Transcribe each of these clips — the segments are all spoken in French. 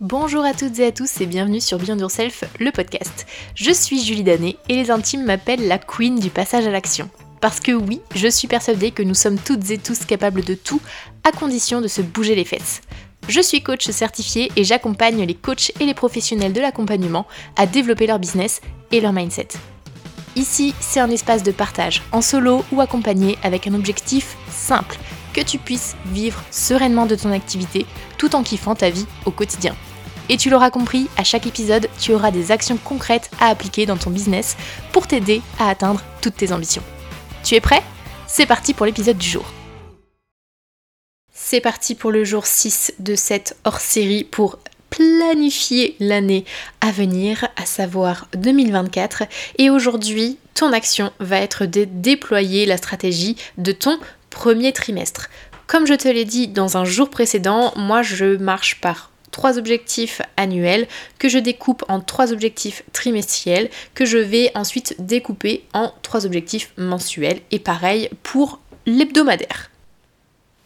Bonjour à toutes et à tous et bienvenue sur Beyond Yourself, le podcast. Je suis Julie Danet et les intimes m'appellent la queen du passage à l'action. Parce que oui, je suis persuadée que nous sommes toutes et tous capables de tout, à condition de se bouger les fesses. Je suis coach certifié et j'accompagne les coachs et les professionnels de l'accompagnement à développer leur business et leur mindset. Ici, c'est un espace de partage, en solo ou accompagné avec un objectif simple, que tu puisses vivre sereinement de ton activité tout en kiffant ta vie au quotidien. Et tu l'auras compris, à chaque épisode, tu auras des actions concrètes à appliquer dans ton business pour t'aider à atteindre toutes tes ambitions. Tu es prêt? C'est parti pour l'épisode du jour. C'est parti pour le jour 6 de cette hors-série pour planifier l'année à venir, à savoir 2024. Et aujourd'hui, ton action va être de déployer la stratégie de ton premier trimestre. Comme je te l'ai dit dans un jour précédent, moi je marche par trois objectifs annuels que je découpe en trois objectifs trimestriels que je vais ensuite découper en trois objectifs mensuels et pareil pour l'hebdomadaire.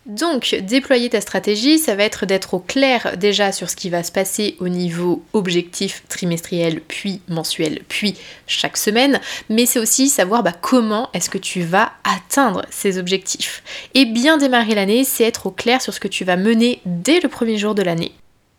Donc, déployer ta stratégie, ça va être d'être au clair déjà sur ce qui va se passer au niveau objectif trimestriel, puis mensuel, puis chaque semaine, mais c'est aussi savoir bah, comment est-ce que tu vas atteindre ces objectifs. Et bien démarrer l'année, c'est être au clair sur ce que tu vas mener dès le premier jour de l'année.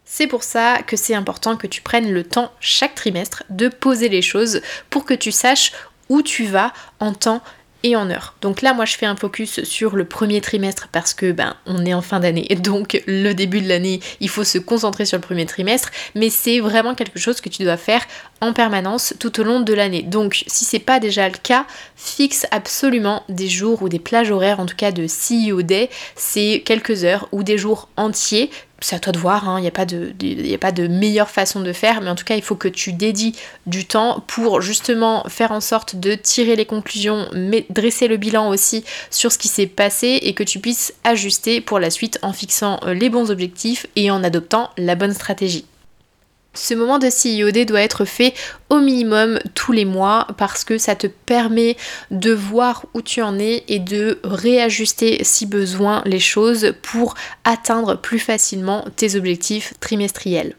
C'est pour ça que c'est important que tu prennes le temps chaque trimestre de poser les choses pour que tu saches où tu vas en temps et en heure. Donc là, moi, je fais un focus sur le premier trimestre parce que ben on est en fin d'année, donc le début de l'année, il faut se concentrer sur le premier trimestre, mais c'est vraiment quelque chose que tu dois faire en permanence tout au long de l'année. Donc, si c'est pas déjà le cas, fixe absolument des jours ou des plages horaires, en tout cas de CEO Day, c'est quelques heures ou des jours entiers c'est à toi de voir, il hein. n'y a, pas de, a pas de meilleure façon de faire, mais en tout cas, il faut que tu dédies du temps pour justement faire en sorte de tirer les conclusions, mais dresser le bilan aussi sur ce qui s'est passé et que tu puisses ajuster pour la suite en fixant euh, les bons objectifs et en adoptant la bonne stratégie. Ce moment de CIOD doit être fait au minimum tous les mois parce que ça te permet de voir où tu en es et de réajuster si besoin les choses pour atteindre plus facilement tes objectifs trimestriels.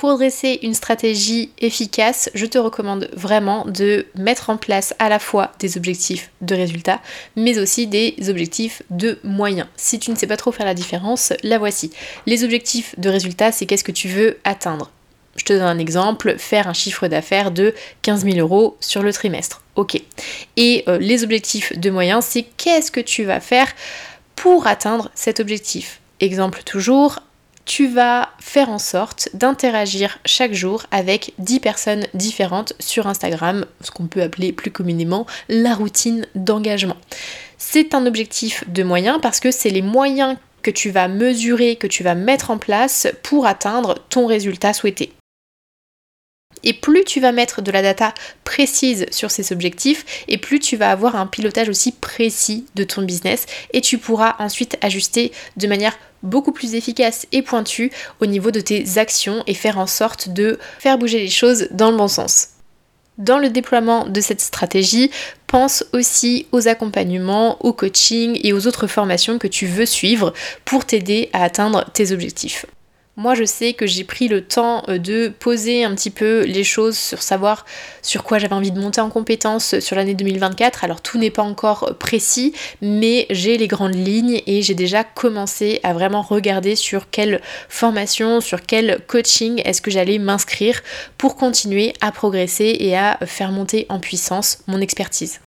Pour dresser une stratégie efficace, je te recommande vraiment de mettre en place à la fois des objectifs de résultats, mais aussi des objectifs de moyens. Si tu ne sais pas trop faire la différence, la voici. Les objectifs de résultats, c'est qu'est-ce que tu veux atteindre. Je te donne un exemple, faire un chiffre d'affaires de 15 000 euros sur le trimestre. Ok. Et euh, les objectifs de moyens, c'est qu'est-ce que tu vas faire pour atteindre cet objectif? Exemple toujours, tu vas faire en sorte d'interagir chaque jour avec 10 personnes différentes sur Instagram, ce qu'on peut appeler plus communément la routine d'engagement. C'est un objectif de moyens parce que c'est les moyens que tu vas mesurer, que tu vas mettre en place pour atteindre ton résultat souhaité. Et plus tu vas mettre de la data précise sur ces objectifs, et plus tu vas avoir un pilotage aussi précis de ton business, et tu pourras ensuite ajuster de manière beaucoup plus efficace et pointue au niveau de tes actions et faire en sorte de faire bouger les choses dans le bon sens. Dans le déploiement de cette stratégie, pense aussi aux accompagnements, au coaching et aux autres formations que tu veux suivre pour t'aider à atteindre tes objectifs. Moi, je sais que j'ai pris le temps euh, de poser un petit peu les choses sur savoir sur quoi j'avais envie de monter en compétence sur l'année 2024. Alors, tout n'est pas encore précis, mais j'ai les grandes lignes et j'ai déjà commencé à vraiment regarder sur quelle formation, sur quel coaching est-ce que j'allais m'inscrire pour continuer à progresser et à faire monter en puissance mon expertise.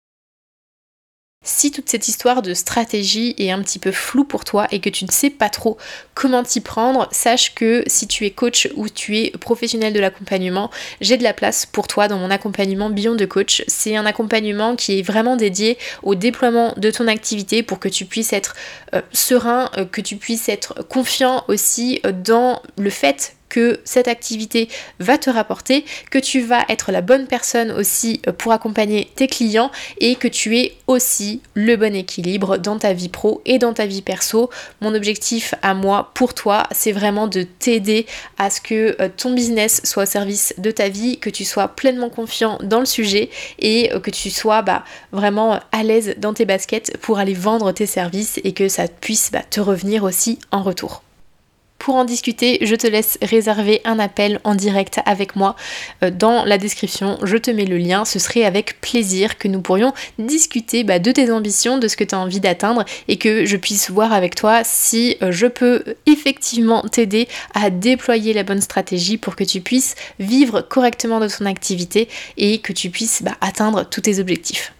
Si toute cette histoire de stratégie est un petit peu floue pour toi et que tu ne sais pas trop comment t'y prendre, sache que si tu es coach ou tu es professionnel de l'accompagnement, j'ai de la place pour toi dans mon accompagnement Beyond de Coach. C'est un accompagnement qui est vraiment dédié au déploiement de ton activité pour que tu puisses être euh, serein, euh, que tu puisses être confiant aussi euh, dans le fait que cette activité va te rapporter, que tu vas être la bonne personne aussi euh, pour accompagner tes clients et que tu es aussi le bon équilibre dans ta vie pro et dans ta vie perso. Mon objectif à moi pour toi, c'est vraiment de t'aider à ce que euh, ton business soit au service de ta vie, que tu sois pleinement confiant dans le sujet et euh, que tu sois bah, vraiment à l'aise dans tes baskets pour aller vendre tes services et que ça puisse bah, te revenir aussi en retour. Pour en discuter, je te laisse réserver un appel en direct avec moi. Euh, dans la description, je te mets le lien. Ce serait avec plaisir que nous pourrions discuter bah, de tes ambitions, de ce que tu as envie d'atteindre et que je puisse voir avec toi si euh, je peux effectivement t'aider à déployer la bonne stratégie pour que tu puisses vivre correctement de ton activité et que tu puisses bah, atteindre tous tes objectifs.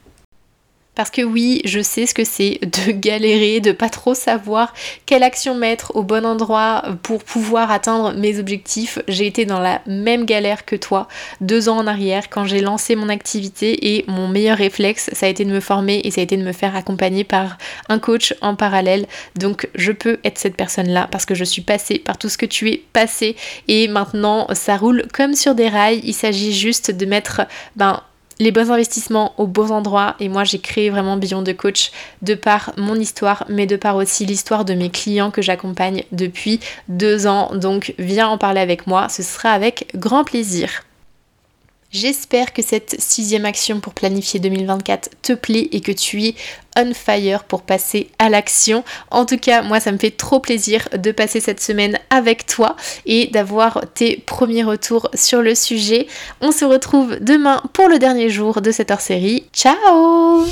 Parce que oui, je sais ce que c'est de galérer, de pas trop savoir quelle action mettre au bon endroit pour pouvoir atteindre mes objectifs. J'ai été dans la même galère que toi deux ans en arrière quand j'ai lancé mon activité et mon meilleur réflexe, ça a été de me former et ça a été de me faire accompagner par un coach en parallèle. Donc je peux être cette personne-là parce que je suis passée par tout ce que tu es passé et maintenant ça roule comme sur des rails. Il s'agit juste de mettre ben les bons investissements aux bons endroits. Et moi j'ai créé vraiment Beyond de Coach de par mon histoire mais de par aussi l'histoire de mes clients que j'accompagne depuis deux ans. Donc viens en parler avec moi. Ce sera avec grand plaisir J'espère que cette sixième action pour planifier 2024 te plaît et que tu es on fire pour passer à l'action. En tout cas, moi, ça me fait trop plaisir de passer cette semaine avec toi et d'avoir tes premiers retours sur le sujet. On se retrouve demain pour le dernier jour de cette hors-série. Ciao